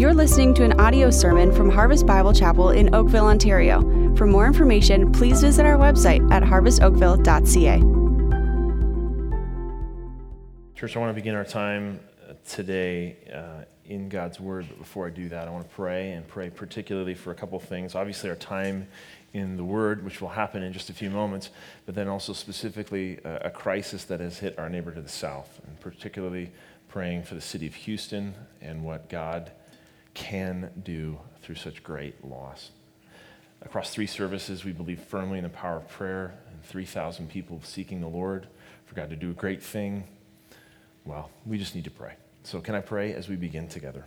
You're listening to an audio sermon from Harvest Bible Chapel in Oakville, Ontario. For more information, please visit our website at harvestoakville.ca. Church, I want to begin our time uh, today uh, in God's Word. But before I do that, I want to pray and pray particularly for a couple things. Obviously, our time in the Word, which will happen in just a few moments, but then also specifically uh, a crisis that has hit our neighbor to the south, and particularly praying for the city of Houston and what God can do through such great loss. Across three services, we believe firmly in the power of prayer and 3,000 people seeking the Lord for God to do a great thing. Well, we just need to pray. So, can I pray as we begin together?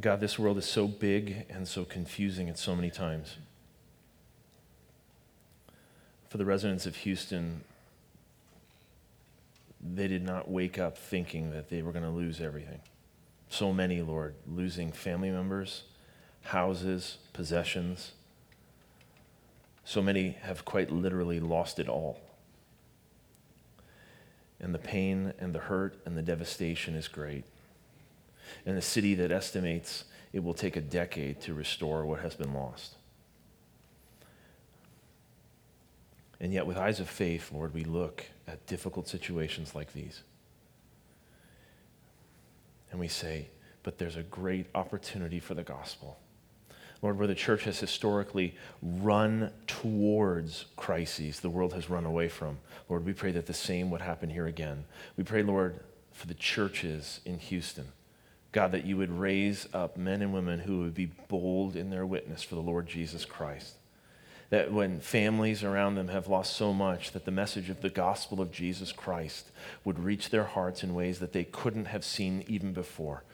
God, this world is so big and so confusing at so many times. For the residents of Houston, they did not wake up thinking that they were going to lose everything. So many, Lord, losing family members, houses, possessions. So many have quite literally lost it all. And the pain and the hurt and the devastation is great. In a city that estimates it will take a decade to restore what has been lost. And yet, with eyes of faith, Lord, we look at difficult situations like these. And we say, but there's a great opportunity for the gospel. Lord, where the church has historically run towards crises the world has run away from, Lord, we pray that the same would happen here again. We pray, Lord, for the churches in Houston. God, that you would raise up men and women who would be bold in their witness for the Lord Jesus Christ that when families around them have lost so much, that the message of the gospel of Jesus Christ would reach their hearts in ways that they couldn't have seen even before.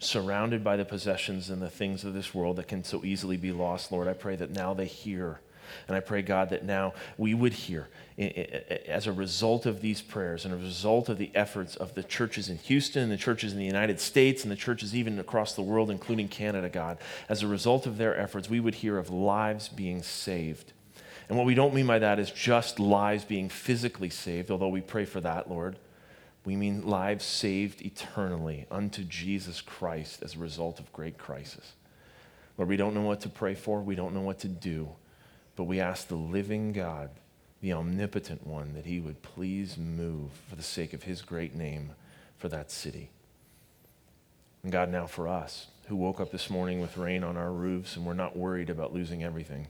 Surrounded by the possessions and the things of this world that can so easily be lost, Lord, I pray that now they hear and I pray, God, that now we would hear, as a result of these prayers and a result of the efforts of the churches in Houston, the churches in the United States, and the churches even across the world, including Canada, God, as a result of their efforts, we would hear of lives being saved. And what we don't mean by that is just lives being physically saved, although we pray for that, Lord. We mean lives saved eternally unto Jesus Christ as a result of great crisis. Lord, we don't know what to pray for, we don't know what to do. But we ask the living God, the omnipotent one, that he would please move for the sake of his great name for that city. And God, now for us who woke up this morning with rain on our roofs and we're not worried about losing everything,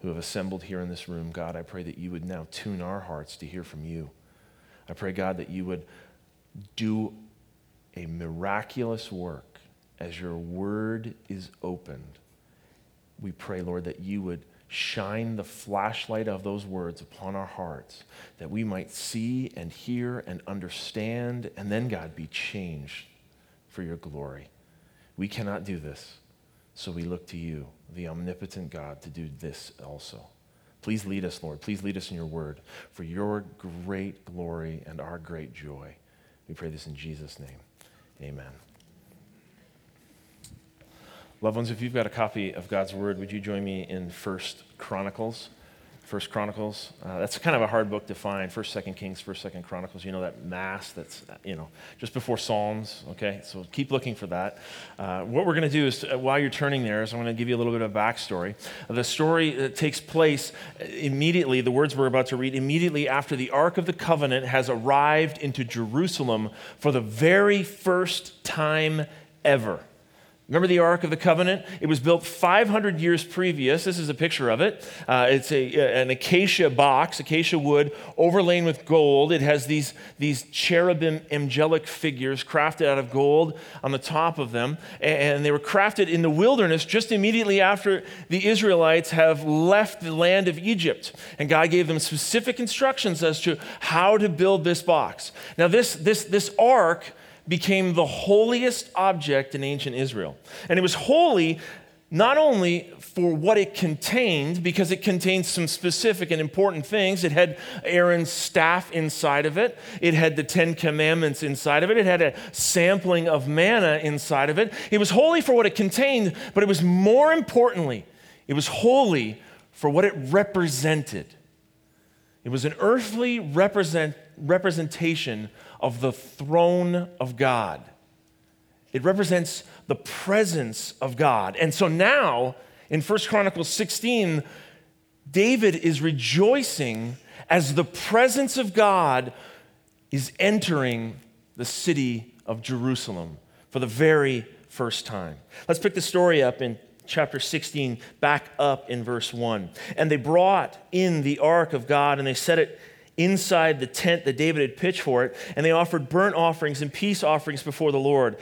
who have assembled here in this room, God, I pray that you would now tune our hearts to hear from you. I pray, God, that you would do a miraculous work as your word is opened. We pray, Lord, that you would shine the flashlight of those words upon our hearts that we might see and hear and understand, and then, God, be changed for your glory. We cannot do this, so we look to you, the omnipotent God, to do this also. Please lead us, Lord. Please lead us in your word for your great glory and our great joy. We pray this in Jesus' name. Amen. Loved ones, if you've got a copy of God's Word, would you join me in First Chronicles? First Chronicles. Uh, that's kind of a hard book to find. First, Second Kings, First, Second Chronicles. You know that mass that's you know just before Psalms. Okay, so keep looking for that. Uh, what we're going to do is, uh, while you're turning there, is I'm going to give you a little bit of backstory. The story that takes place immediately. The words we're about to read immediately after the Ark of the Covenant has arrived into Jerusalem for the very first time ever. Remember the Ark of the Covenant? It was built 500 years previous. This is a picture of it. Uh, it's a, an acacia box, acacia wood, overlain with gold. It has these, these cherubim angelic figures crafted out of gold on the top of them. And they were crafted in the wilderness just immediately after the Israelites have left the land of Egypt. And God gave them specific instructions as to how to build this box. Now, this, this, this ark became the holiest object in ancient Israel. And it was holy not only for what it contained, because it contained some specific and important things. It had Aaron's staff inside of it, it had the Ten Commandments inside of it, it had a sampling of manna inside of it. It was holy for what it contained, but it was more importantly, it was holy for what it represented. It was an earthly represent, representation of the throne of God. It represents the presence of God. And so now, in 1 Chronicles 16, David is rejoicing as the presence of God is entering the city of Jerusalem for the very first time. Let's pick the story up in chapter 16, back up in verse 1. And they brought in the ark of God and they set it inside the tent that David had pitched for it, and they offered burnt offerings and peace offerings before the Lord.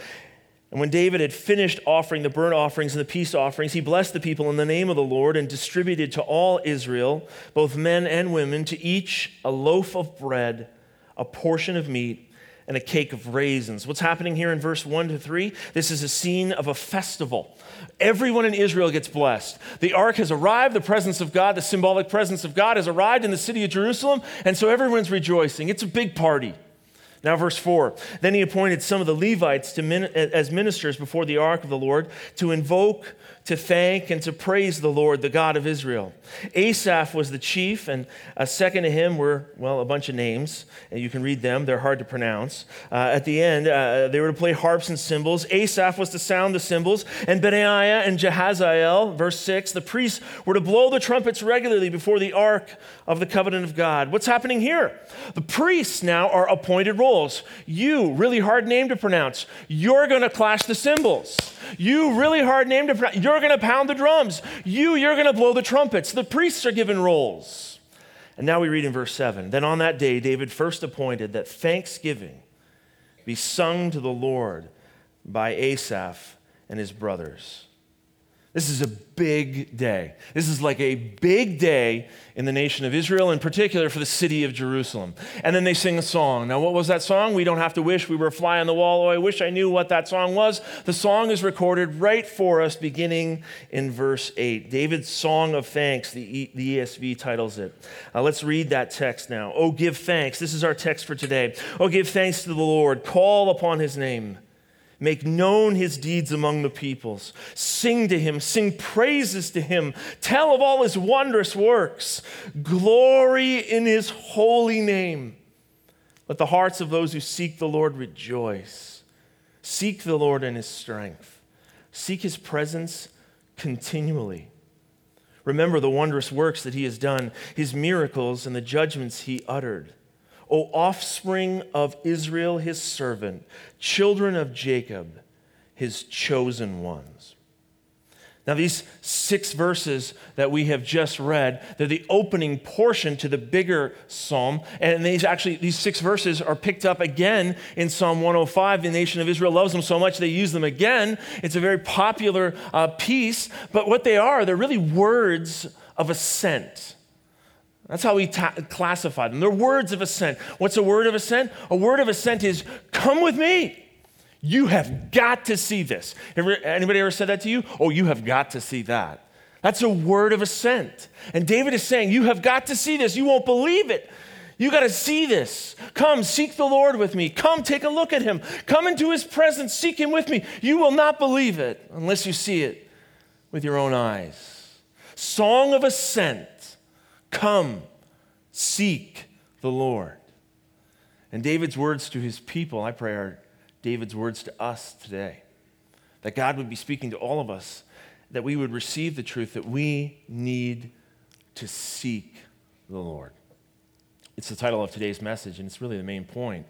And when David had finished offering the burnt offerings and the peace offerings, he blessed the people in the name of the Lord and distributed to all Israel, both men and women, to each a loaf of bread, a portion of meat, and a cake of raisins. What's happening here in verse 1 to 3? This is a scene of a festival. Everyone in Israel gets blessed. The ark has arrived, the presence of God, the symbolic presence of God has arrived in the city of Jerusalem, and so everyone's rejoicing. It's a big party. Now, verse 4 Then he appointed some of the Levites min- as ministers before the ark of the Lord to invoke to thank and to praise the Lord, the God of Israel. Asaph was the chief, and uh, second to him were, well, a bunch of names, and you can read them. They're hard to pronounce. Uh, at the end, uh, they were to play harps and cymbals. Asaph was to sound the cymbals, and Benaiah and Jahaziel, verse 6, the priests were to blow the trumpets regularly before the ark of the covenant of God. What's happening here? The priests now are appointed You, really hard name to pronounce, you're going to clash the cymbals. You, really hard name to pronounce, you're going to pound the drums. You, you're going to blow the trumpets. The priests are given roles. And now we read in verse 7 Then on that day, David first appointed that thanksgiving be sung to the Lord by Asaph and his brothers. This is a big day. This is like a big day in the nation of Israel, in particular for the city of Jerusalem. And then they sing a song. Now, what was that song? We don't have to wish we were a fly on the wall. Oh, I wish I knew what that song was. The song is recorded right for us, beginning in verse 8. David's Song of Thanks, the, e- the ESV titles it. Uh, let's read that text now. Oh, give thanks. This is our text for today. Oh, give thanks to the Lord. Call upon his name. Make known his deeds among the peoples. Sing to him, sing praises to him. Tell of all his wondrous works. Glory in his holy name. Let the hearts of those who seek the Lord rejoice. Seek the Lord in his strength. Seek his presence continually. Remember the wondrous works that he has done, his miracles, and the judgments he uttered. O offspring of Israel, his servant, children of Jacob, his chosen ones. Now, these six verses that we have just read, they're the opening portion to the bigger psalm. And these actually, these six verses are picked up again in Psalm 105. The nation of Israel loves them so much they use them again. It's a very popular uh, piece. But what they are, they're really words of ascent. That's how we ta- classify them. They're words of ascent. What's a word of ascent? A word of ascent is, come with me. You have got to see this. Anybody ever said that to you? Oh, you have got to see that. That's a word of ascent. And David is saying, You have got to see this. You won't believe it. You got to see this. Come, seek the Lord with me. Come, take a look at him. Come into his presence, seek him with me. You will not believe it unless you see it with your own eyes. Song of ascent Come, seek the Lord. And David's words to his people, I pray, are David's words to us today. That God would be speaking to all of us, that we would receive the truth that we need to seek the Lord. It's the title of today's message, and it's really the main point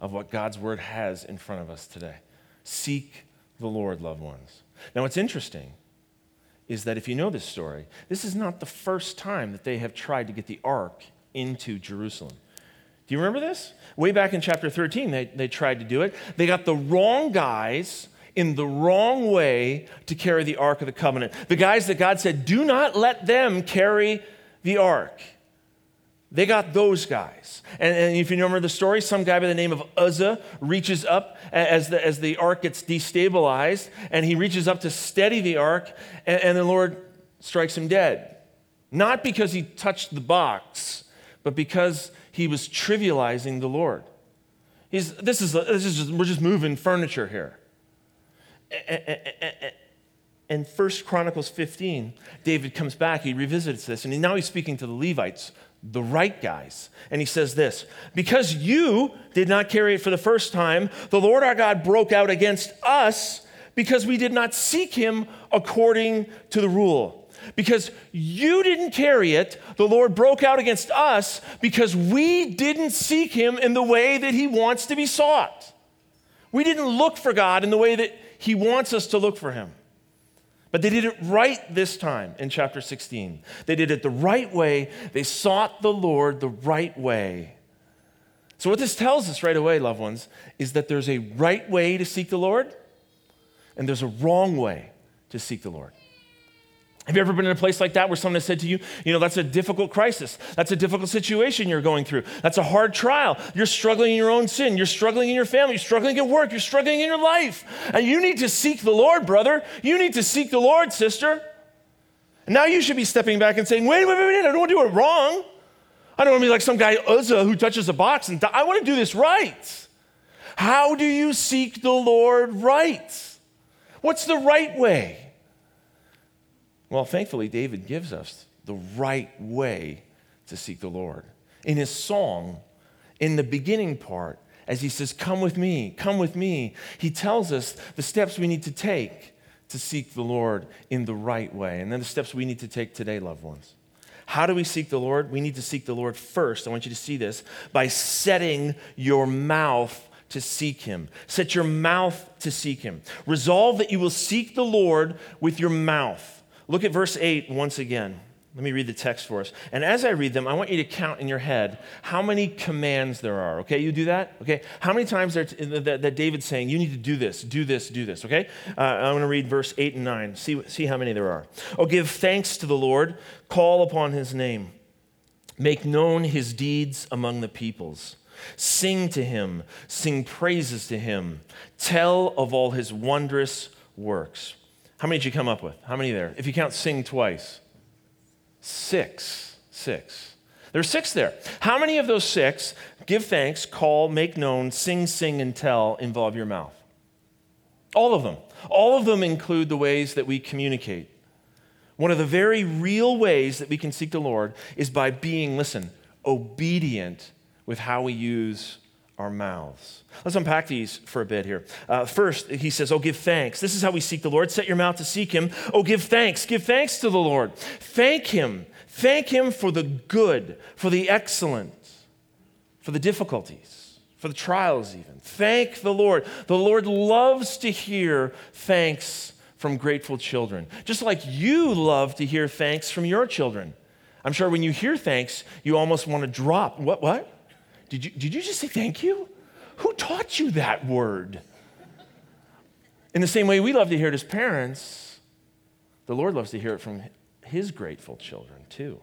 of what God's word has in front of us today. Seek the Lord, loved ones. Now, what's interesting is that if you know this story, this is not the first time that they have tried to get the ark into Jerusalem. Do you remember this? Way back in chapter 13, they, they tried to do it. They got the wrong guys in the wrong way to carry the Ark of the Covenant. The guys that God said, do not let them carry the Ark. They got those guys. And, and, if you remember the story, some guy by the name of Uzzah reaches up as the, as the ark gets destabilized, and he reaches up to steady the ark, and, and the Lord strikes him dead. Not because he touched the box, but because he was trivializing the Lord. He's, this is, this is just, we're just moving furniture here. And First Chronicles 15, David comes back, he revisits this, and now he's speaking to the Levites, the right guys. And he says this Because you did not carry it for the first time, the Lord our God broke out against us because we did not seek him according to the rule. Because you didn't carry it, the Lord broke out against us because we didn't seek him in the way that he wants to be sought. We didn't look for God in the way that he wants us to look for him. But they did it right this time in chapter 16. They did it the right way. They sought the Lord the right way. So, what this tells us right away, loved ones, is that there's a right way to seek the Lord and there's a wrong way to seek the Lord. Have you ever been in a place like that where someone has said to you, you know, that's a difficult crisis. That's a difficult situation you're going through. That's a hard trial. You're struggling in your own sin. You're struggling in your family. You're struggling at work. You're struggling in your life. And you need to seek the Lord, brother. You need to seek the Lord, sister. And now you should be stepping back and saying, wait, wait, wait, wait, I don't want to do it wrong. I don't want to be like some guy, Uzzah, who touches a box and I want to do this right. How do you seek the Lord right? What's the right way? Well, thankfully, David gives us the right way to seek the Lord. In his song, in the beginning part, as he says, Come with me, come with me, he tells us the steps we need to take to seek the Lord in the right way. And then the steps we need to take today, loved ones. How do we seek the Lord? We need to seek the Lord first. I want you to see this by setting your mouth to seek him. Set your mouth to seek him. Resolve that you will seek the Lord with your mouth. Look at verse 8 once again. Let me read the text for us. And as I read them, I want you to count in your head how many commands there are. Okay, you do that? Okay, how many times that, David's saying, you need to do this, do this, do this. Okay, uh, I'm going to read verse 8 and 9. See, see how many there are. Oh, give thanks to the Lord, call upon his name, make known his deeds among the peoples. Sing to him, sing praises to him, tell of all his wondrous works. How many did you come up with? How many there? If you count sing twice, six. Six. There's six there. How many of those six give thanks, call, make known, sing, sing, and tell involve your mouth? All of them. All of them include the ways that we communicate. One of the very real ways that we can seek the Lord is by being, listen, obedient with how we use our mouths. Let's unpack these for a bit here. Uh, first, he says, Oh, give thanks. This is how we seek the Lord. Set your mouth to seek him. Oh, give thanks. Give thanks to the Lord. Thank him. Thank him for the good, for the excellent, for the difficulties, for the trials, even. Thank the Lord. The Lord loves to hear thanks from grateful children, just like you love to hear thanks from your children. I'm sure when you hear thanks, you almost want to drop. What? What? Did you, did you just say thank you? Who taught you that word? In the same way we love to hear it as parents, the Lord loves to hear it from his grateful children too.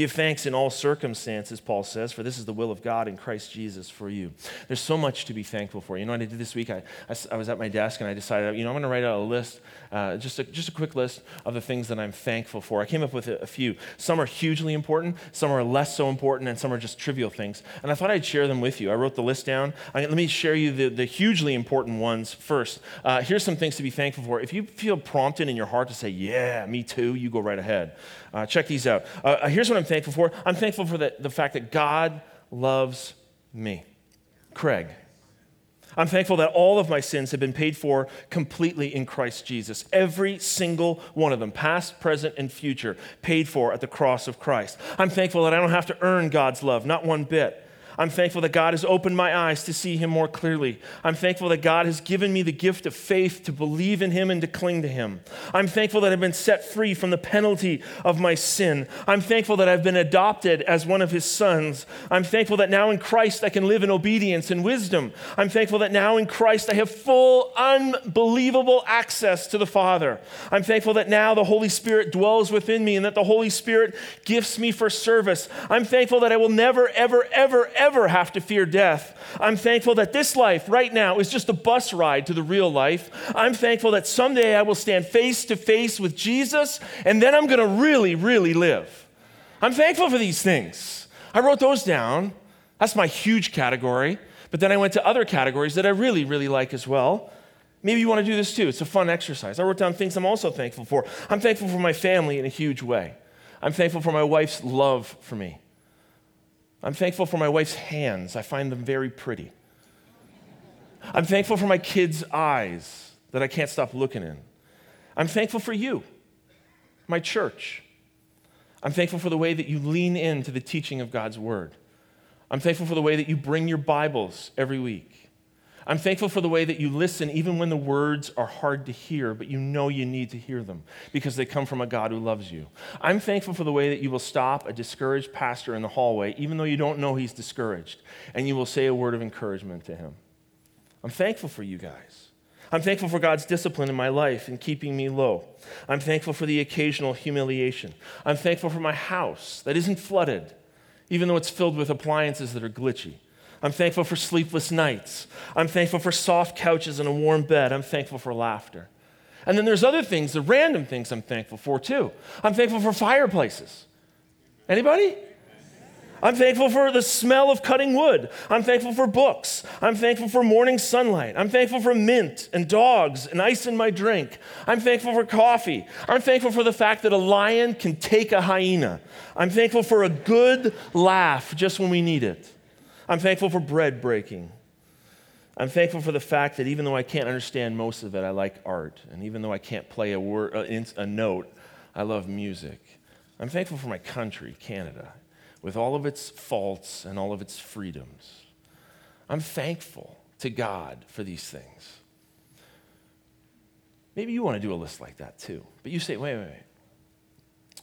Give thanks in all circumstances, Paul says, for this is the will of God in Christ Jesus for you. There's so much to be thankful for. You know what I did this week? I, I, I was at my desk and I decided, you know, I'm going to write out a list, uh, just, a, just a quick list of the things that I'm thankful for. I came up with a, a, few. Some are hugely important, some are less so important, and some are just trivial things. And I thought I'd share them with you. I wrote the list down. I, let me share you the, the hugely important ones first. Uh, here's some things to be thankful for. If you feel prompted in your heart to say, yeah, me too, you go right ahead. Uh, check these out. Uh, uh, here's what I'm thankful for I'm thankful for the, the fact that God loves me. Craig. I'm thankful that all of my sins have been paid for completely in Christ Jesus. Every single one of them, past, present, and future, paid for at the cross of Christ. I'm thankful that I don't have to earn God's love, not one bit. I'm thankful that God has opened my eyes to see Him more clearly. I'm thankful that God has given me the gift of faith to believe in Him and to cling to Him. I'm thankful that I've been set free from the penalty of my sin. I'm thankful that I've been adopted as one of His sons. I'm thankful that now in Christ I can live in obedience and wisdom. I'm thankful that now in Christ I have full, unbelievable access to the Father. I'm thankful that now the Holy Spirit dwells within me and that the Holy Spirit gifts me for service. I'm thankful that I will never, ever, ever, ever have to fear death. I'm thankful that this life right now is just a bus ride to the real life. I'm thankful that someday I will stand face to face with Jesus and then I'm going to really, really live. I'm thankful for these things. I wrote those down. That's my huge category. But then I went to other categories that I really, really like as well. Maybe you want to do this too. It's a fun exercise. I wrote down things I'm also thankful for. I'm thankful for my family in a huge way. I'm thankful for my wife's love for me. I'm thankful for my wife's hands. I find them very pretty. I'm thankful for my kids' eyes that I can't stop looking in. I'm thankful for you, my church. I'm thankful for the way that you lean into the teaching of God's word. I'm thankful for the way that you bring your Bibles every week. I'm thankful for the way that you listen even when the words are hard to hear, but you know you need to hear them because they come from a God who loves you. I'm thankful for the way that you will stop a discouraged pastor in the hallway, even though you don't know he's discouraged, and you will say a word of encouragement to him. I'm thankful for you guys. I'm thankful for God's discipline in my life and keeping me low. I'm thankful for the occasional humiliation. I'm thankful for my house that isn't flooded, even though it's filled with appliances that are glitchy. I'm thankful for sleepless nights. I'm thankful for soft couches and a warm bed. I'm thankful for laughter. And then there's other things, the random things I'm thankful for too. I'm thankful for fireplaces. Anybody? I'm thankful for the smell of cutting wood. I'm thankful for books. I'm thankful for morning sunlight. I'm thankful for mint and dogs and ice in my drink. I'm thankful for coffee. I'm thankful for the fact that a lion can take a hyena. I'm thankful for a good laugh just when we need it. I'm thankful for bread breaking. I'm thankful for the fact that even though I can't understand most of it, I like art. And even though I can't play a, word, uh, a note, I love music. I'm thankful for my country, Canada with all of its faults and all of its freedoms. I'm thankful to God for these things. Maybe you want to do a list like that too. But you say, wait, wait, wait.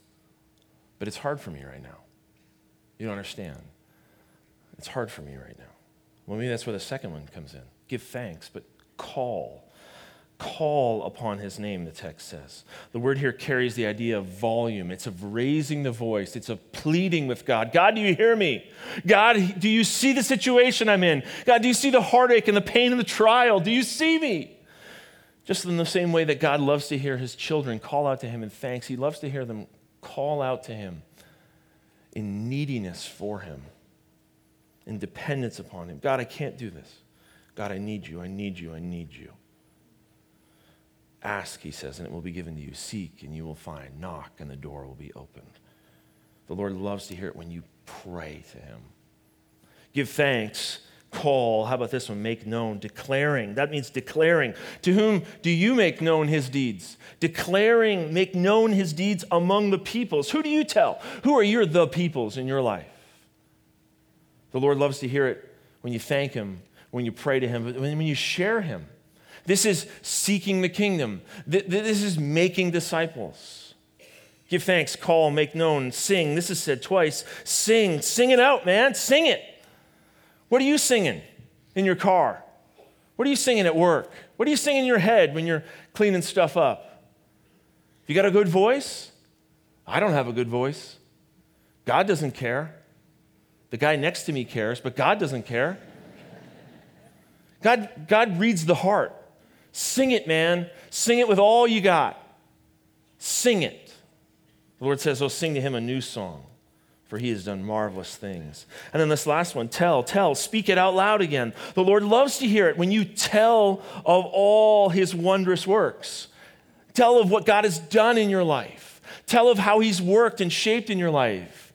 But it's hard for me right now. You don't understand. It's hard for me right now. Well, maybe that's where the second one comes in. Give thanks, but call call upon his name, the text says. The word here carries the idea of volume. It's of raising the voice, it's of pleading with God. God, do you hear me? God, do you see the situation I'm in? God, do you see the heartache and the pain and the trial? Do you see me? Just in the same way that God loves to hear his children call out to him in thanks, he loves to hear them call out to him in neediness for him, in dependence upon him. God, I can't do this. God, I need you. I need you. I need you. Ask, he says, and it will be given to you. Seek, and you will find. Knock, and the door will be opened. The Lord loves to hear it when you pray to him. Give thanks, call. How about this one? Make known, declaring. That means declaring. To whom do you make known his deeds? Declaring, make known his deeds among the peoples. Who do you tell? Who are your the peoples in your life? The Lord loves to hear it when you thank him, when you pray to him, when you share him. This is seeking the kingdom. This is making disciples. Give thanks, call, make known, sing. This is said twice. Sing. Sing it out, man. Sing it. What are you singing in your car? What are you singing at work? What are you singing in your head when you're cleaning stuff up? You got a good voice? I don't have a good voice. God doesn't care. The guy next to me cares, but God doesn't care. God, God reads the heart. Sing it, man. Sing it with all you got. Sing it. The Lord says, Oh, sing to him a new song, for he has done marvelous things. And then this last one tell, tell, speak it out loud again. The Lord loves to hear it when you tell of all his wondrous works. Tell of what God has done in your life. Tell of how he's worked and shaped in your life.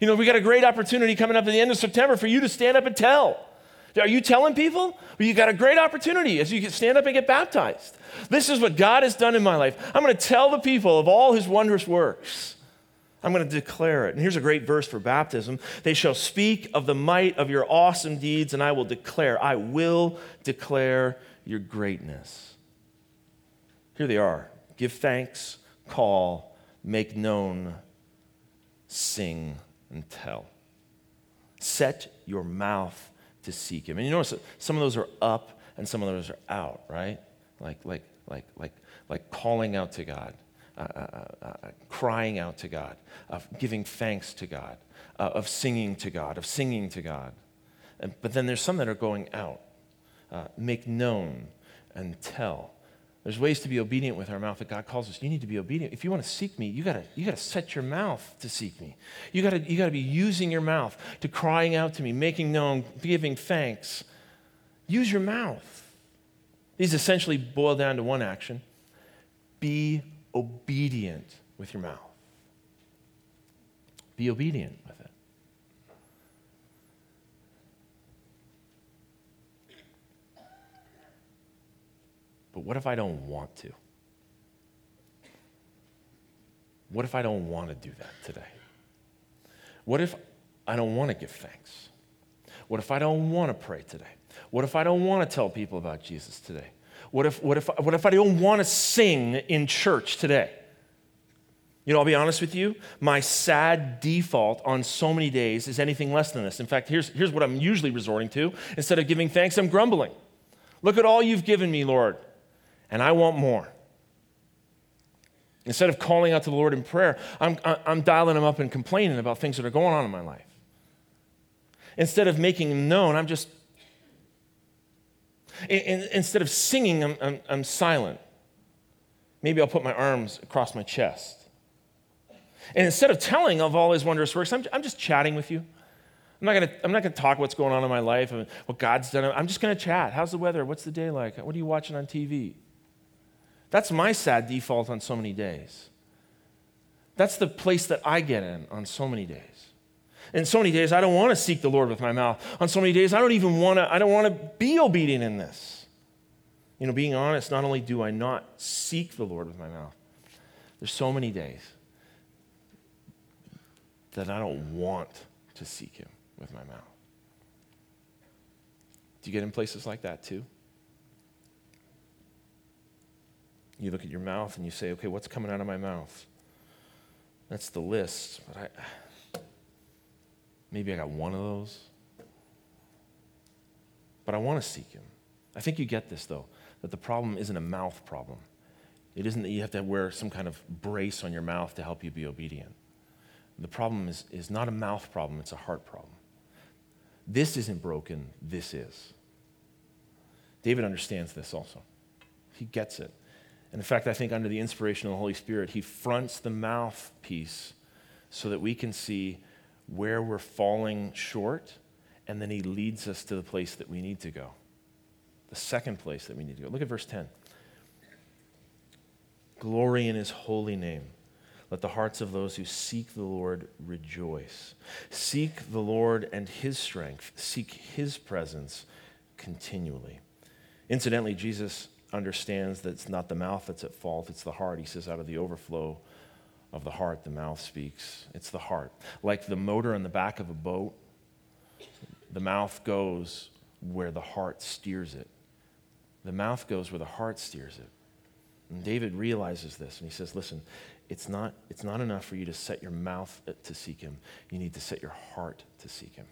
You know, we got a great opportunity coming up at the end of September for you to stand up and tell. Are you telling people? Well, you got a great opportunity as you can stand up and get baptized. This is what God has done in my life. I'm going to tell the people of all his wondrous works. I'm going to declare it. And here's a great verse for baptism. They shall speak of the might of your awesome deeds, and I will declare, I will declare your greatness. Here they are give thanks, call, make known, sing, and tell. Set your mouth to seek him. And you notice some of those are up and some of those are out, right? Like, like, like, like, like calling out to God, uh, uh, uh, uh crying out to God, of giving thanks to God, uh, of singing to God, of singing to God. And, but then there's some that are going out. Uh, make known and tell. There's ways to be obedient with our mouth that God calls us. You need to be obedient. If you want to seek me, you gotta, you gotta set your mouth to seek me. You gotta, you gotta be using your mouth to crying out to me, making known, giving thanks. Use your mouth. These essentially boil down to one action be obedient with your mouth. Be obedient with it. But what if I don't want to? What if I don't want to do that today? What if I don't want to give thanks? What if I don't want to pray today? What if I don't want to tell people about Jesus today? What if, what if, what if I don't want to sing in church today? You know, I'll be honest with you, my sad default on so many days is anything less than this. In fact, here's, here's what I'm usually resorting to. Instead of giving thanks, I'm grumbling. Look at all you've given me, Lord, and I want more. Instead of calling out to the Lord in prayer, I'm, I'm dialing him up and complaining about things that are going on in my life. Instead of making him known, I'm just, instead of singing, I'm, I'm, I'm silent. Maybe I'll put my arms across my chest. And instead of telling of all his wondrous works, I'm, I'm just chatting with you. I'm not gonna, I'm not gonna talk what's going on in my life and what God's done. I'm just gonna chat. How's the weather? What's the day like? What are you watching on TV? That's my sad default on so many days. That's the place that I get in on so many days. In so many days, I don't want to seek the Lord with my mouth. On so many days, I don't even want to, I don't want to be obedient in this. You know, being honest, not only do I not seek the Lord with my mouth, there's so many days that I don't want to seek him with my mouth. Do you get in places like that too? You look at your mouth and you say, okay, what's coming out of my mouth? That's the list, but I maybe I got one of those. But I want to seek him. I think you get this though, that the problem isn't a mouth problem. It isn't that you have to wear some kind of brace on your mouth to help you be obedient. The problem is, is not a mouth problem, it's a heart problem. This isn't broken, this is. David understands this also. He gets it. And in fact, I think under the inspiration of the Holy Spirit, he fronts the mouthpiece so that we can see where we're falling short, and then he leads us to the place that we need to go. The second place that we need to go. Look at verse 10. Glory in his holy name. Let the hearts of those who seek the Lord rejoice. Seek the Lord and his strength, seek his presence continually. Incidentally, Jesus understands that it's not the mouth that's at fault, it's the heart. He says, out of the overflow of the heart, the mouth speaks. It's the heart. Like the motor on the back of a boat, the mouth goes where the heart steers it. The mouth goes where the heart steers it. And David realizes this and he says, Listen, it's not, it's not enough for you to set your mouth uh, to seek him. You need to set your heart to seek him.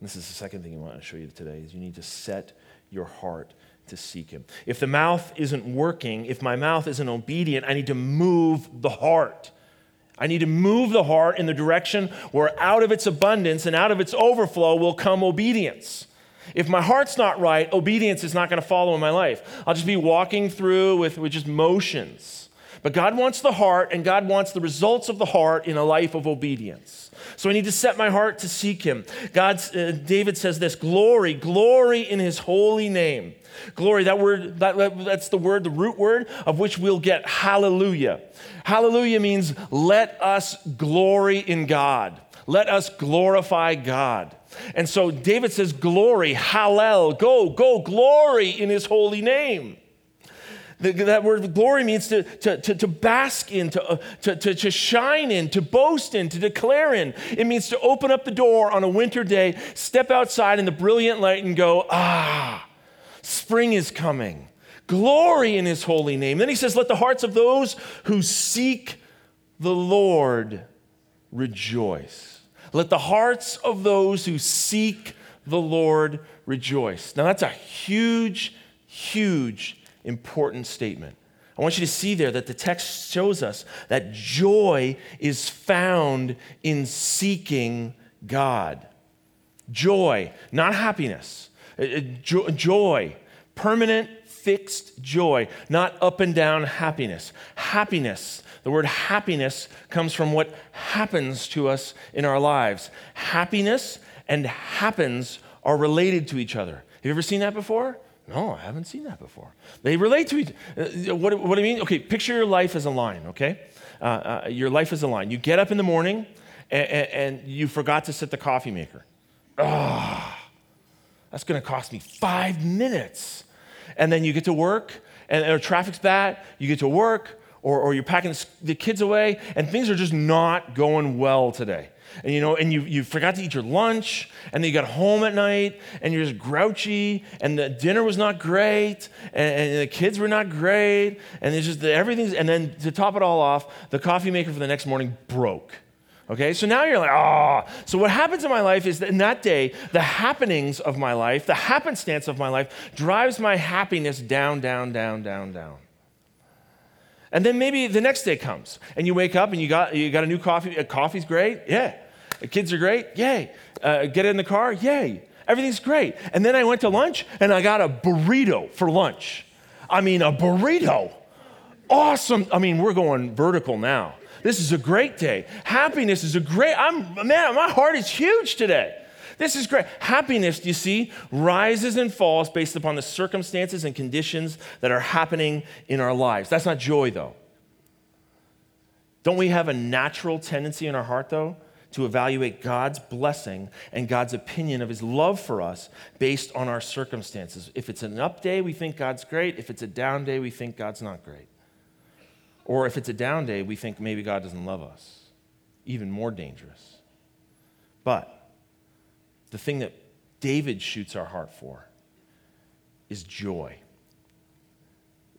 And this is the second thing I want to show you today is you need to set your heart to seek him. If the mouth isn't working, if my mouth isn't obedient, I need to move the heart. I need to move the heart in the direction where out of its abundance and out of its overflow will come obedience. If my heart's not right, obedience is not going to follow in my life. I'll just be walking through with, with just motions. But God wants the heart, and God wants the results of the heart in a life of obedience. So I need to set my heart to seek Him. God's, uh, David says this glory, glory in His holy name. Glory, that word, that, that's the word, the root word of which we'll get hallelujah. Hallelujah means let us glory in God. Let us glorify God. And so David says, Glory, hallel, go, go, glory in his holy name. That word glory means to, to, to, to bask in, to, uh, to, to, to shine in, to boast in, to declare in. It means to open up the door on a winter day, step outside in the brilliant light, and go, ah, spring is coming. Glory in his holy name. Then he says, Let the hearts of those who seek the Lord rejoice. Let the hearts of those who seek the Lord rejoice. Now, that's a huge, huge important statement. I want you to see there that the text shows us that joy is found in seeking God. Joy, not happiness. Uh, uh, joy, permanent, fixed joy, not up and down happiness. Happiness, the word happiness comes from what happens to us in our lives. Happiness and happens are related to each other. Have you ever seen that before? No, I haven't seen that before. They relate to each uh, what, what do you mean? Okay, picture your life as a line, okay? Uh, uh, your life is a line. You get up in the morning and, and, and you forgot to set the coffee maker. Ah, that's going to cost me five minutes. And then you get to work, and, and traffic's bad. You get to work, or, or you're packing the kids away, and things are just not going well today. And you know, and you, you forgot to eat your lunch, and then you got home at night, and you're just grouchy, and the dinner was not great, and, and the kids were not great, and it's just everything's, and then to top it all off, the coffee maker for the next morning broke. Okay, so now you're like, ah. Oh. So what happens in my life is that in that day, the happenings of my life, the happenstance of my life, drives my happiness down, down, down, down, down. And then maybe the next day comes, and you wake up and you got you got a new coffee. Uh, coffee's great, yeah. Kids are great, yay. Uh, get in the car, yay. Everything's great. And then I went to lunch and I got a burrito for lunch. I mean, a burrito. Awesome. I mean, we're going vertical now. This is a great day. Happiness is a great, I'm, man, my heart is huge today. This is great. Happiness, you see, rises and falls based upon the circumstances and conditions that are happening in our lives. That's not joy, though. Don't we have a natural tendency in our heart, though, to evaluate God's blessing and God's opinion of his love for us based on our circumstances? If it's an up day, we think God's great. If it's a down day, we think God's not great. Or if it's a down day, we think maybe God doesn't love us. Even more dangerous. But the thing that David shoots our heart for is joy.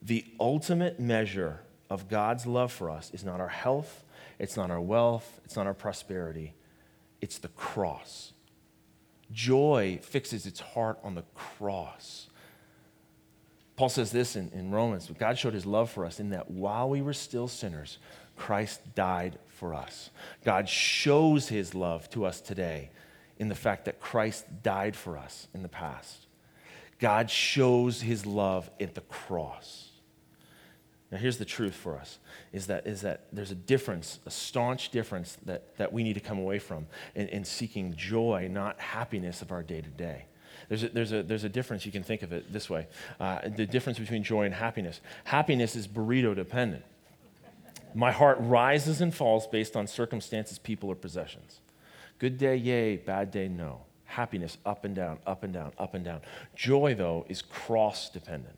The ultimate measure of God's love for us is not our health, it's not our wealth, it's not our prosperity, it's the cross. Joy fixes its heart on the cross. Paul says this in, in Romans God showed his love for us in that while we were still sinners, Christ died for us. God shows his love to us today in the fact that Christ died for us in the past. God shows his love at the cross. Now, here's the truth for us is that, is that there's a difference, a staunch difference that, that we need to come away from in, in seeking joy, not happiness of our day to day. There's a, there's, a, there's a difference, you can think of it this way uh, the difference between joy and happiness. Happiness is burrito dependent. My heart rises and falls based on circumstances, people, or possessions. Good day, yay. Bad day, no. Happiness, up and down, up and down, up and down. Joy, though, is cross dependent.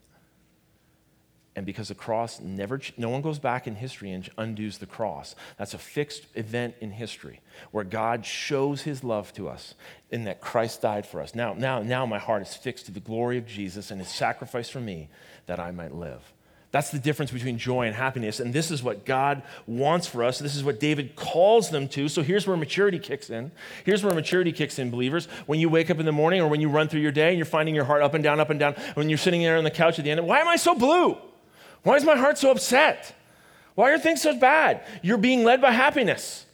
And because the cross never, no one goes back in history and undoes the cross. That's a fixed event in history where God shows his love to us in that Christ died for us. Now, now, now my heart is fixed to the glory of Jesus and his sacrifice for me that I might live. That's the difference between joy and happiness. And this is what God wants for us. This is what David calls them to. So here's where maturity kicks in. Here's where maturity kicks in, believers. When you wake up in the morning or when you run through your day and you're finding your heart up and down, up and down, when you're sitting there on the couch at the end, why am I so blue? Why is my heart so upset? Why are things so bad? You're being led by happiness.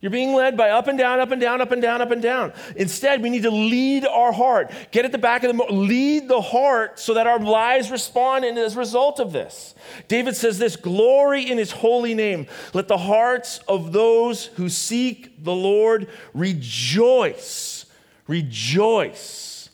You're being led by up and down, up and down, up and down, up and down. Instead, we need to lead our heart. Get at the back of the mo- lead the heart so that our lives respond and as a result of this. David says this, glory in his holy name. Let the hearts of those who seek the Lord rejoice. Rejoice.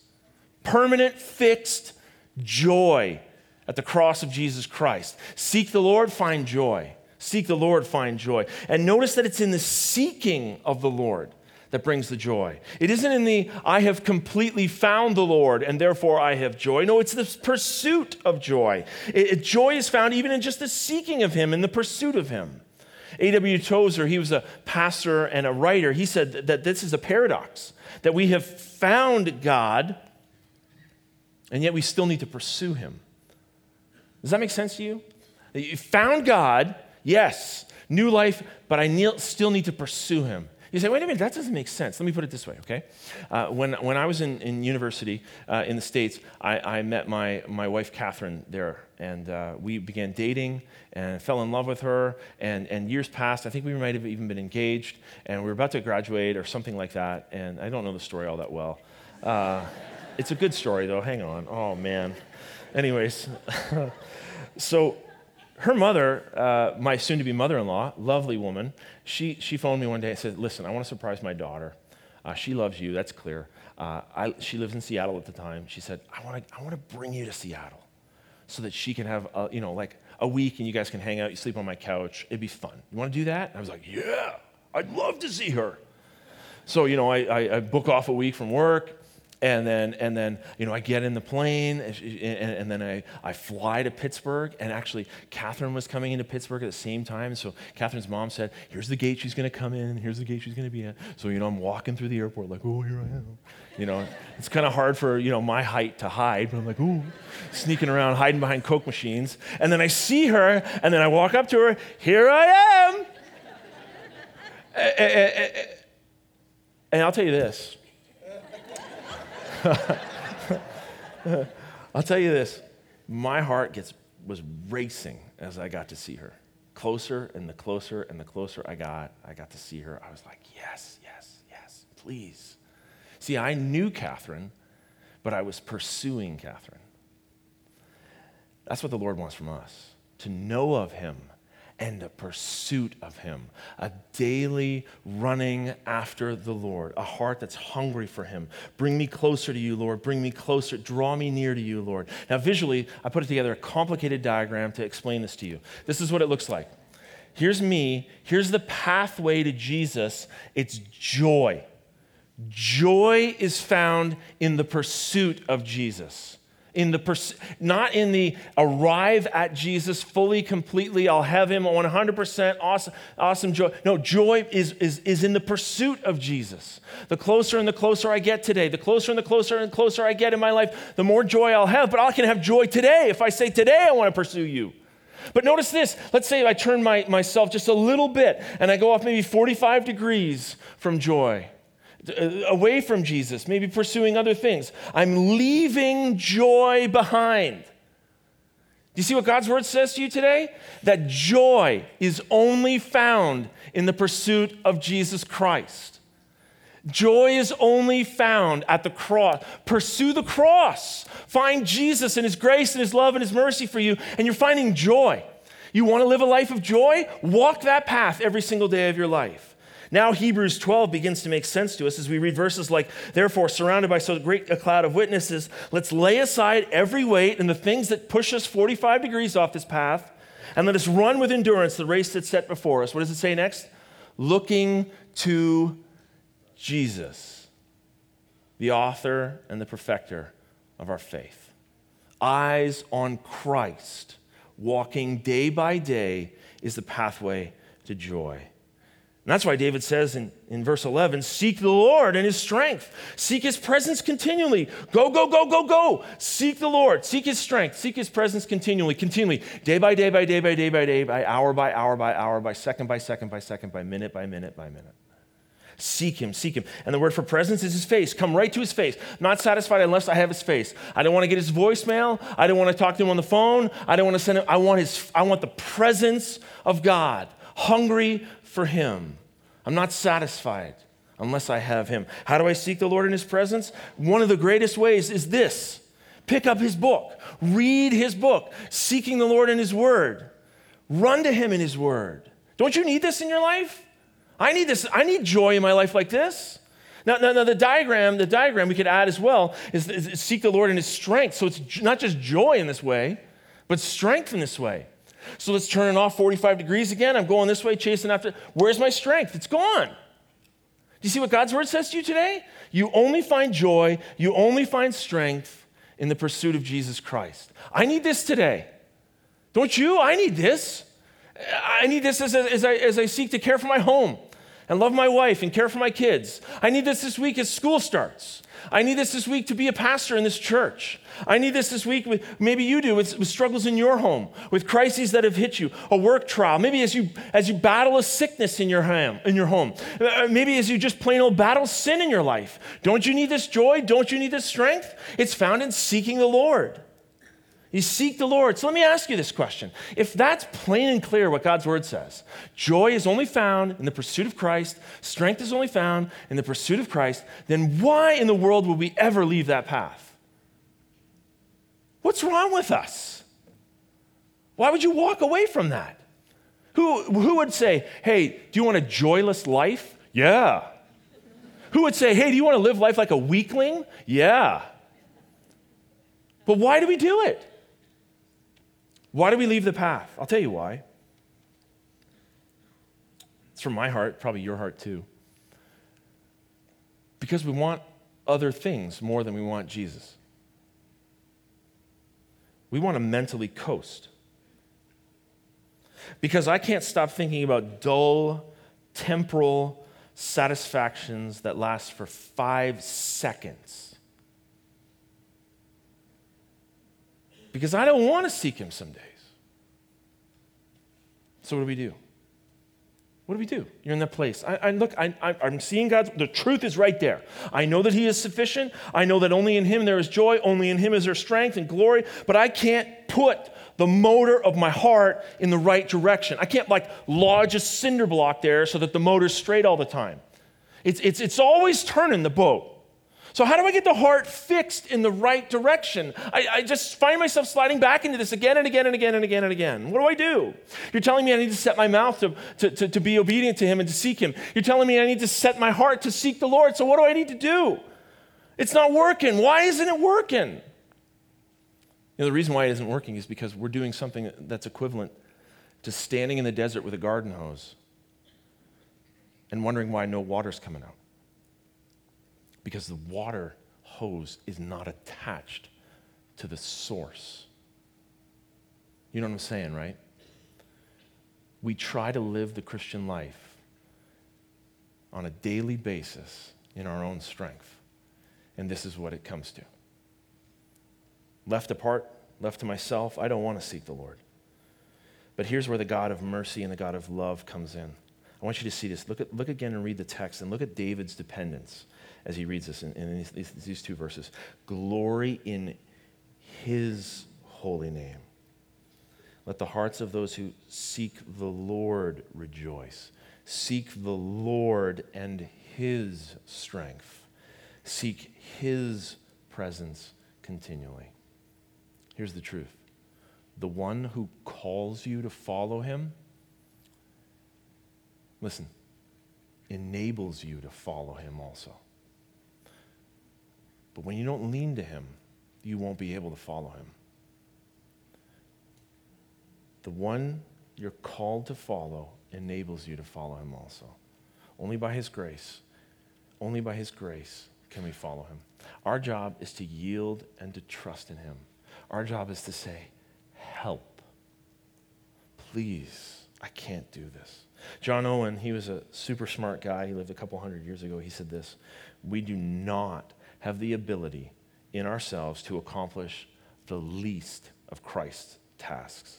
Permanent fixed joy at the cross of Jesus Christ. Seek the Lord, find joy. Seek the Lord, find joy. And notice that it's in the seeking of the Lord that brings the joy. It isn't in the, I have completely found the Lord and therefore I have joy. No, it's the pursuit of joy. It, it, joy is found even in just the seeking of Him, in the pursuit of Him. A.W. Tozer, he was a pastor and a writer, he said that this is a paradox, that we have found God and yet we still need to pursue Him. Does that make sense to you? You found God, yes, new life, but I still need to pursue Him. You say, wait a minute, that doesn't make sense. Let me put it this way, okay? Uh, when, when I was in, in university uh, in the States, I, I met my, my wife, Catherine, there, and uh, we began dating and fell in love with her. And, and years passed. I think we might have even been engaged, and we were about to graduate or something like that. And I don't know the story all that well. Uh, it's a good story, though. Hang on. Oh, man. Anyways. So her mother, uh, my soon to be mother in law, lovely woman, she, she phoned me one day and said, Listen, I want to surprise my daughter. Uh, she loves you, that's clear. Uh, I, she lives in Seattle at the time. She said, I want to I wanna bring you to Seattle so that she can have, a, you know, like a week and you guys can hang out, you sleep on my couch. It'd be fun. You want to do that? And I was like, Yeah. I'd love to see her. So, you know, I, I, I book off a week from work and then and then you know I get in the plane and, and, then I, I fly to Pittsburgh and actually Catherine was coming into Pittsburgh at the same time so Catherine's mom said here's the gate she's going to come in here's the gate she's going to be at. So you know I'm walking through the airport like oh here I am. You know it's kind of hard for you know my height to hide but I'm like "Ooh," sneaking around hiding behind Coke machines. And then I see her and then I walk up to her here I am. And I'll tell you this I'll tell you this my heart gets, was racing as I got to see her. Closer and the closer and the closer I got, I got to see her. I was like, yes, yes, yes, please. See, I knew Catherine, but I was pursuing Catherine. That's what the Lord wants from us to know of Him and a pursuit of Him, a daily running after the Lord, a heart that's hungry for Him. Bring me closer to you, Lord. Bring me closer. Draw me near to you, Lord. Now, visually, I put together a complicated diagram to explain this to you. This is what it looks like. Here's me. Here's the pathway to Jesus. It's joy. Joy is found in the pursuit of Jesus in the pers- not in the arrive at Jesus fully, completely, I'll have him 100% awesome, awesome joy. No, joy is, is, is in the pursuit of Jesus. The closer and the closer I get today, the closer and the closer and the closer I get in my life, the more joy I'll have. But I can have joy today if I say, Today I want to pursue you. But notice this. Let's say I turn my, myself just a little bit and I go off maybe 45 degrees from joy. Uh, away from Jesus, maybe pursuing other things. I'm leaving joy behind. Do you see what God's word says to you today? That joy is only found in the pursuit of Jesus Christ. Joy is only found at the cross. Pursue the cross. Find Jesus and His grace and His love and His mercy for you, and you're finding joy. You want to live a life of joy? Walk that path every single day of your life. Now, Hebrews 12 begins to make sense to us as we read verses like, Therefore, surrounded by so great a cloud of witnesses, let's lay aside every weight and the things that push us 45 degrees off this path, and let us run with endurance the race that's set before us. What does it say next? Looking to Jesus, the author and the perfecter of our faith. Eyes on Christ, walking day by day, is the pathway to joy. And that's why David says in, in verse 11 Seek the Lord and his strength. Seek his presence continually. Go, go, go, go, go. Seek the Lord. Seek his strength. Seek his presence continually, continually, day by day, by day, by day, by day, by hour by hour by hour, by second by second by second, by minute by minute by minute. Seek him, seek him. And the word for presence is his face. Come right to his face. Not satisfied unless I have his face. I don't want to get his voicemail. I don't want to talk to him on the phone. I don't want to send him. I want his I want the presence of God. Hungry for Him. I'm not satisfied unless I have Him. How do I seek the Lord in His presence? One of the greatest ways is this pick up His book, read His book, seeking the Lord in His Word, run to Him in His Word. Don't you need this in your life? I need this. I need joy in my life like this. Now, now, now, the diagram, the diagram we could add as well is, is, seek the Lord in His strength. So it's not just joy in this way, but strength in this way. So let's turn it off 45 degrees again. I'm going this way, chasing after. Where's my strength? It's gone. Do you see what God's word says to you today? You only find joy, you only find strength in the pursuit of Jesus Christ. I need this today. Don't you? I need this. I need this as, as, I, as I seek to care for my home and love my wife and care for my kids. I need this this week as school starts. I need this this week to be a pastor in this church. I need this this week with maybe you do with, with, struggles in your home, with crises that have hit you, a work trial, maybe as you as you battle a sickness in your home, in your home. Uh, maybe as you just plain old battle sin in your life. Don't you need this joy? Don't you need this strength? It's found in seeking the Lord. You seek the Lord. So let me ask you this question. If that's plain and clear what God's word says, joy is only found in the pursuit of Christ, strength is only found in the pursuit of Christ, then why in the world would we ever leave that path? What's wrong with us? Why would you walk away from that? Who, who would say, hey, do you want a joyless life? Yeah. Who would say, hey, do you want to live life like a weakling? Yeah. But why do we do it? Why do we leave the path? I'll tell you why. It's from my heart, probably your heart too. Because we want other things more than we want Jesus. We want to mentally coast. Because I can't stop thinking about dull, temporal satisfactions that last for five seconds. Because I don't want to seek Him some days. So, what do we do? What do we do? You're in that place. I, I look, I, I'm seeing God's, the truth is right there. I know that He is sufficient. I know that only in Him there is joy, only in Him is there strength and glory, but I can't put the motor of my heart in the right direction. I can't like lodge a cinder block there so that the motor's straight all the time. It's, it's, it's always turning the boat. So, how do I get the heart fixed in the right direction? I, I, just find myself sliding back into this again and again and again and again and again. What do I do? You're telling me I need to set my mouth to, to, to, to be obedient to Him and to seek Him. You're telling me I need to set my heart to seek the Lord. So, what do I need to do? It's not working. Why isn't it working? You know, the reason why it isn't working is because we're doing something that's equivalent to standing in the desert with a garden hose and wondering why no water's coming out because the water hose is not attached to the source. You know what I'm saying, right? We try to live the Christian life on a daily basis in our own strength. And this is what it comes to. Left apart, left to myself, I don't want to seek the Lord. But here's where the God of mercy and the God of love comes in. I want you to see this. Look, at, look again and read the text and look at David's dependence as he reads this in, in these, these, these two verses. Glory in his holy name. Let the hearts of those who seek the Lord rejoice. Seek the Lord and his strength. Seek his presence continually. Here's the truth the one who calls you to follow him, listen, enables you to follow him also. But when you don't lean to Him, you won't be able to follow Him. The one you're called to follow enables you to follow Him also. Only by His grace, only by His grace can we follow Him. Our job is to yield and to trust in Him. Our job is to say, Help. Please, I can't do this. John Owen, he was a super smart guy. He lived a couple hundred years ago. He said this We do not have the ability in ourselves to accomplish the least of Christ's tasks.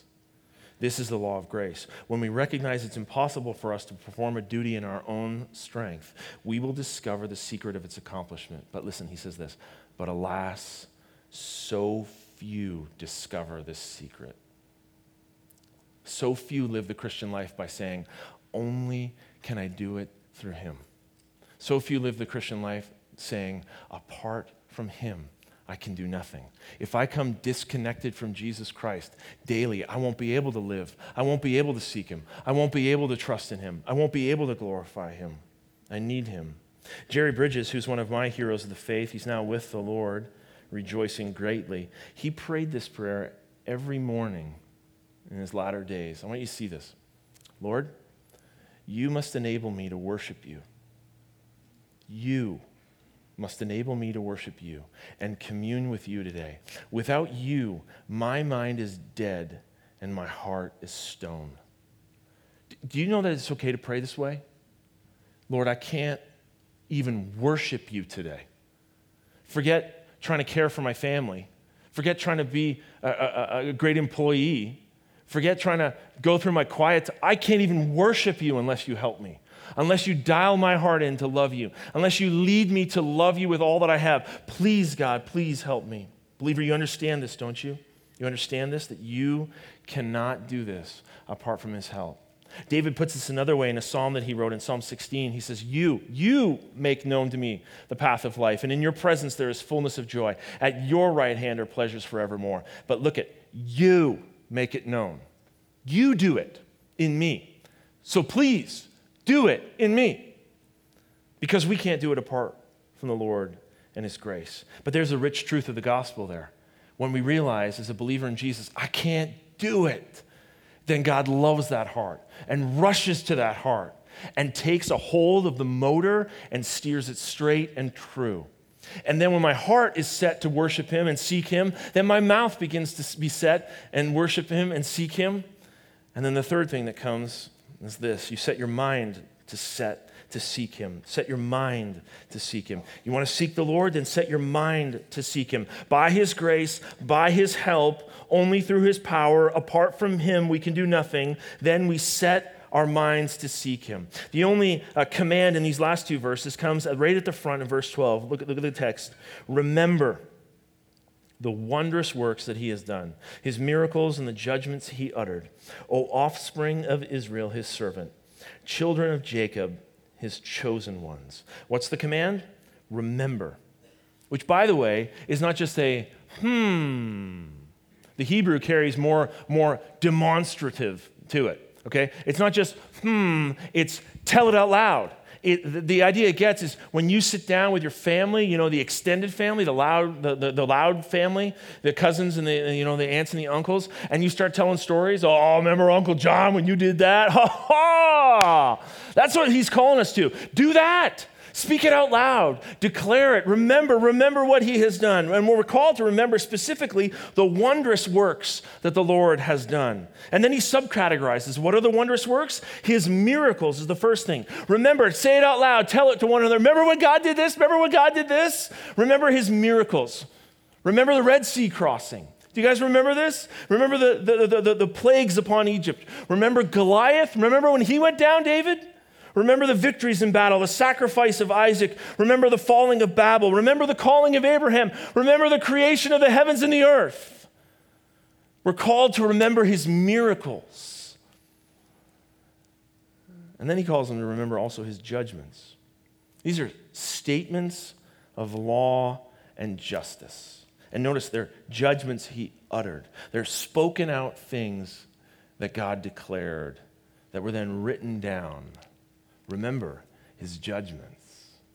This is the law of grace. When we recognize it's impossible for us to perform a duty in our own strength, we will discover the secret of its accomplishment. But listen, he says this, but alas, so few discover this secret. So few live the Christian life by saying, only can I do it through him. So few live the Christian life saying, apart from Him, I can do nothing. If I come disconnected from Jesus Christ daily, I won't be able to live. I won't be able to seek Him. I won't be able to trust in Him. I won't be able to glorify Him. I need Him. Jerry Bridges, who's one of my heroes of the faith, he's now with the Lord, rejoicing greatly. He prayed this prayer every morning in his latter days. I want you to see this. Lord, you must enable me to worship you. You must enable me to worship you and commune with you today. Without you, my mind is dead and my heart is stone. Do you know that it's okay to pray this way? Lord, I can't even worship you today. Forget trying to care for my family. Forget trying to be a, a, a great employee. Forget trying to go through my quiet. I can't even worship you unless you help me unless you dial my heart in to love you, unless you lead me to love you with all that I have. Please, God, please help me. Believer, you understand this, don't you? You understand this? That you cannot do this apart from his help. David puts this another way in a psalm that he wrote in Psalm 16. He says, You, you make known to me the path of life, and in your presence there is fullness of joy. At your right hand are pleasures forevermore. But look at you make it known. You do it in me. So please do it in me. Because we can't do it apart from the Lord and His grace. But there's a rich truth of the gospel there. When we realize, as a believer in Jesus, I can't do it, then God loves that heart and rushes to that heart and takes a hold of the motor and steers it straight and true. And then when my heart is set to worship him and seek him, then my mouth begins to be set and worship him and seek him. And then the third thing that comes is this you set your mind to set to seek him. Set your mind to seek him. You want to seek the Lord? Then set your mind to seek him. By his grace, by his help, only through his power, apart from him, we can do nothing. Then we set our minds to seek him. The only uh, command in these last two verses comes right at the front in verse 12. Look, look at the text. Remember the wondrous works that he has done, his miracles and the judgments he uttered. O offspring of Israel, his servant, children of Jacob, his chosen ones. What's the command? Remember. Which, by the way, is not just a hmm. The Hebrew carries more, more demonstrative to it. Okay? It's not just, hmm, it's tell it out loud. It, the, idea it gets is when you sit down with your family, you know, the extended family, the loud, the, the, the, loud family, the cousins and the, you know, the aunts and the uncles, and you start telling stories. Oh, remember Uncle John when you did that? Ha ha! That's what he's calling us to. Do that. Speak it out loud. Declare it. Remember, remember what he has done. And we're called to remember specifically the wondrous works that the Lord has done. And then he subcategorizes what are the wondrous works? His miracles is the first thing. Remember, say it out loud. Tell it to one another. Remember when God did this? Remember when God did this? Remember his miracles. Remember the Red Sea crossing. Do you guys remember this? Remember the, the, the, the, plagues upon Egypt? Remember Goliath? Remember when he went down, David? Remember the victories in battle, the sacrifice of Isaac. Remember the falling of Babel. Remember the calling of Abraham. Remember the creation of the heavens and the earth. We're called to remember his miracles. And then he calls them to remember also his judgments. These are statements of law and justice. And notice they're judgments he uttered. They're spoken out things that God declared that were then written down. Remember his judgments.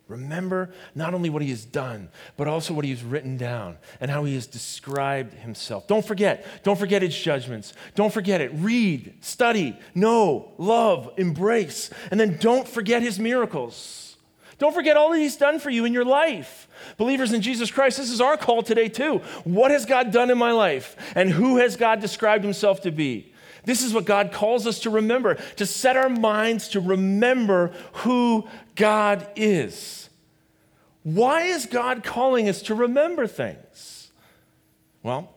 Remember not only what he has done, but also what he has written down and how he has described himself. Don't forget. Don't forget his judgments. Don't forget it. Read, study, know, love, embrace. And then don't forget his miracles. Don't forget all that he's done for you in your life. Believers in Jesus Christ, this is our call today, too. What has God done in my life? And who has God described himself to be? This is what God calls us to remember, to set our minds to remember who God is. Why is God calling us to remember things? Well,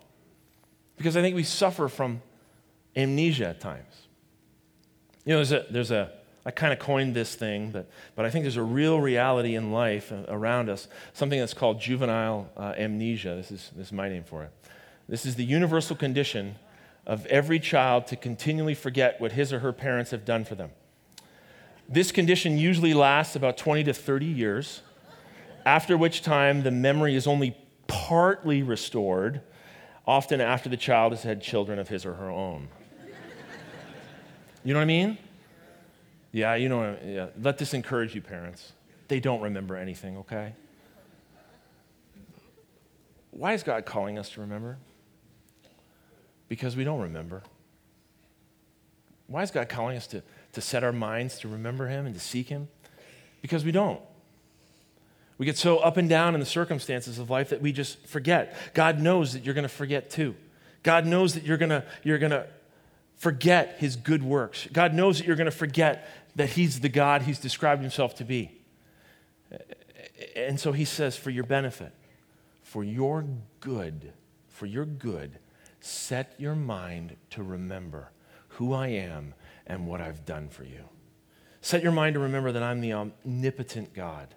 because I think we suffer from amnesia at times. You know, there's a, there's a I kind of coined this thing, but, but I think there's a real reality in life around us, something that's called juvenile uh, amnesia. This is, this is my name for it. This is the universal condition of every child to continually forget what his or her parents have done for them. This condition usually lasts about 20 to 30 years, after which time the memory is only partly restored, often after the child has had children of his or her own. You know what I mean? Yeah, you know, yeah. let this encourage you, parents. They don't remember anything, okay? Why is God calling us to remember? Because we don't remember. Why is God calling us to, to set our minds to remember Him and to seek Him? Because we don't. We get so up and down in the circumstances of life that we just forget. God knows that you're going to forget too. God knows that you're going to you're going to forget his good works. God knows that you're going to forget that he's the God he's described himself to be. And so he says for your benefit, for your good, for your good, Set your mind to remember who I am and what I've done for you. Set your mind to remember that I'm the omnipotent God.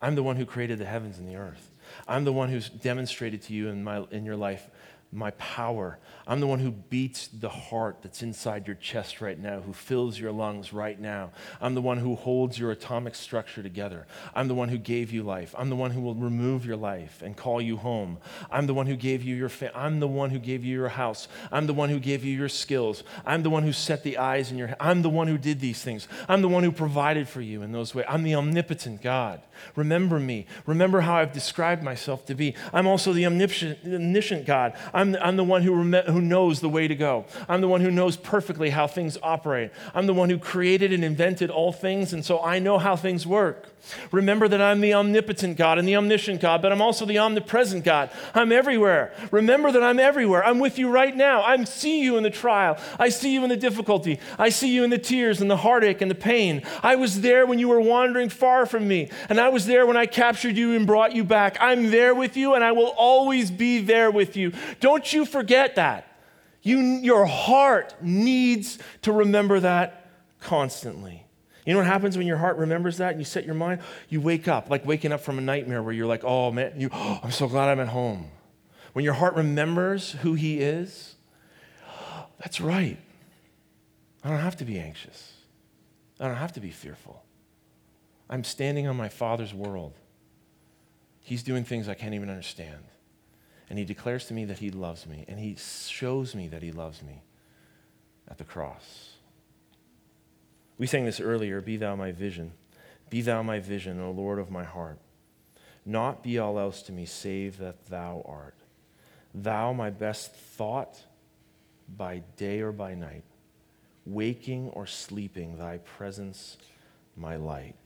I'm the one who created the heavens and the earth. I'm the one who's demonstrated to you in, my, in your life my power. I'm the one who beats the heart that's inside your chest right now, who fills your lungs right now. I'm the one who holds your atomic structure together. I'm the one who gave you life. I'm the one who will remove your life and call you home. I'm the one who gave you your fa- I'm the one who gave you your house. I'm the one who gave you your skills. I'm the one who set the eyes in your I'm the one who did these things. I'm the one who provided for you in those ways. I'm the omnipotent God. Remember me. Remember how I've described myself to be. I'm also the omniscient, omniscient God. I'm I'm the one who, rem- who knows the way to go. I'm the one who knows perfectly how things operate. I'm the one who created and invented all things, and so I know how things work. Remember that I'm the omnipotent God and the omniscient God, but I'm also the omnipresent God. I'm everywhere. Remember that I'm everywhere. I'm with you right now. I see you in the trial. I see you in the difficulty. I see you in the tears and the heartache and the pain. I was there when you were wandering far from me, and I was there when I captured you and brought you back. I'm there with you, and I will always be there with you. Don't you forget that. You, your heart needs to remember that constantly. You know what happens when your heart remembers that and you set your mind? You wake up, like waking up from a nightmare where you're like, oh man, you, oh, I'm so glad I'm at home. When your heart remembers who He is, that's right. I don't have to be anxious. I don't have to be fearful. I'm standing on my Father's world. He's doing things I can't even understand. And He declares to me that He loves me, and He shows me that He loves me at the cross. We sang this earlier Be thou my vision. Be thou my vision, O Lord of my heart. Not be all else to me save that thou art. Thou my best thought by day or by night, waking or sleeping, thy presence my light.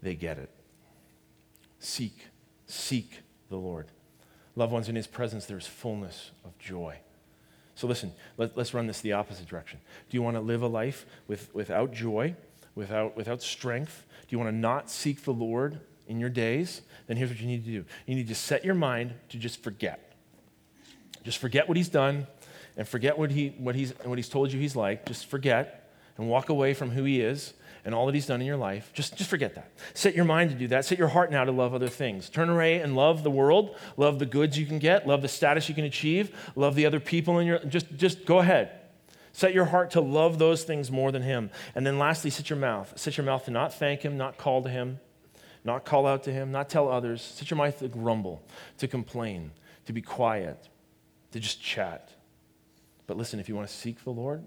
They get it. Seek, seek the Lord. Loved ones, in his presence, there's fullness of joy. So listen, let, us run this the opposite direction. Do you want to live a life with, without joy, without, without strength? Do you want to not seek the Lord in your days? Then here's what you need to do you need to set your mind to just forget. Just forget what he's done and forget what, he, what, he's, what he's told you he's like. Just forget and walk away from who he is and all that he's done in your life. Just, just forget that. Set your mind to do that. Set your heart now to love other things. Turn away and love the world, love the goods you can get, love the status you can achieve, love the other people in your just just go ahead. Set your heart to love those things more than him. And then lastly, set your mouth. Set your mouth to not thank him, not call to him, not call out to him, not tell others. Set your mouth to grumble, to complain, to be quiet, to just chat. But listen, if you want to seek the Lord,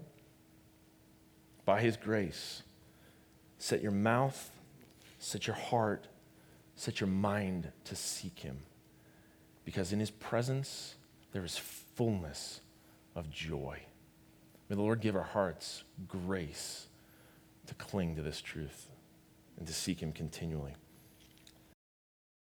by his grace, Set your mouth, set your heart, set your mind to seek him. Because in his presence, there is fullness of joy. May the Lord give our hearts grace to cling to this truth and to seek him continually.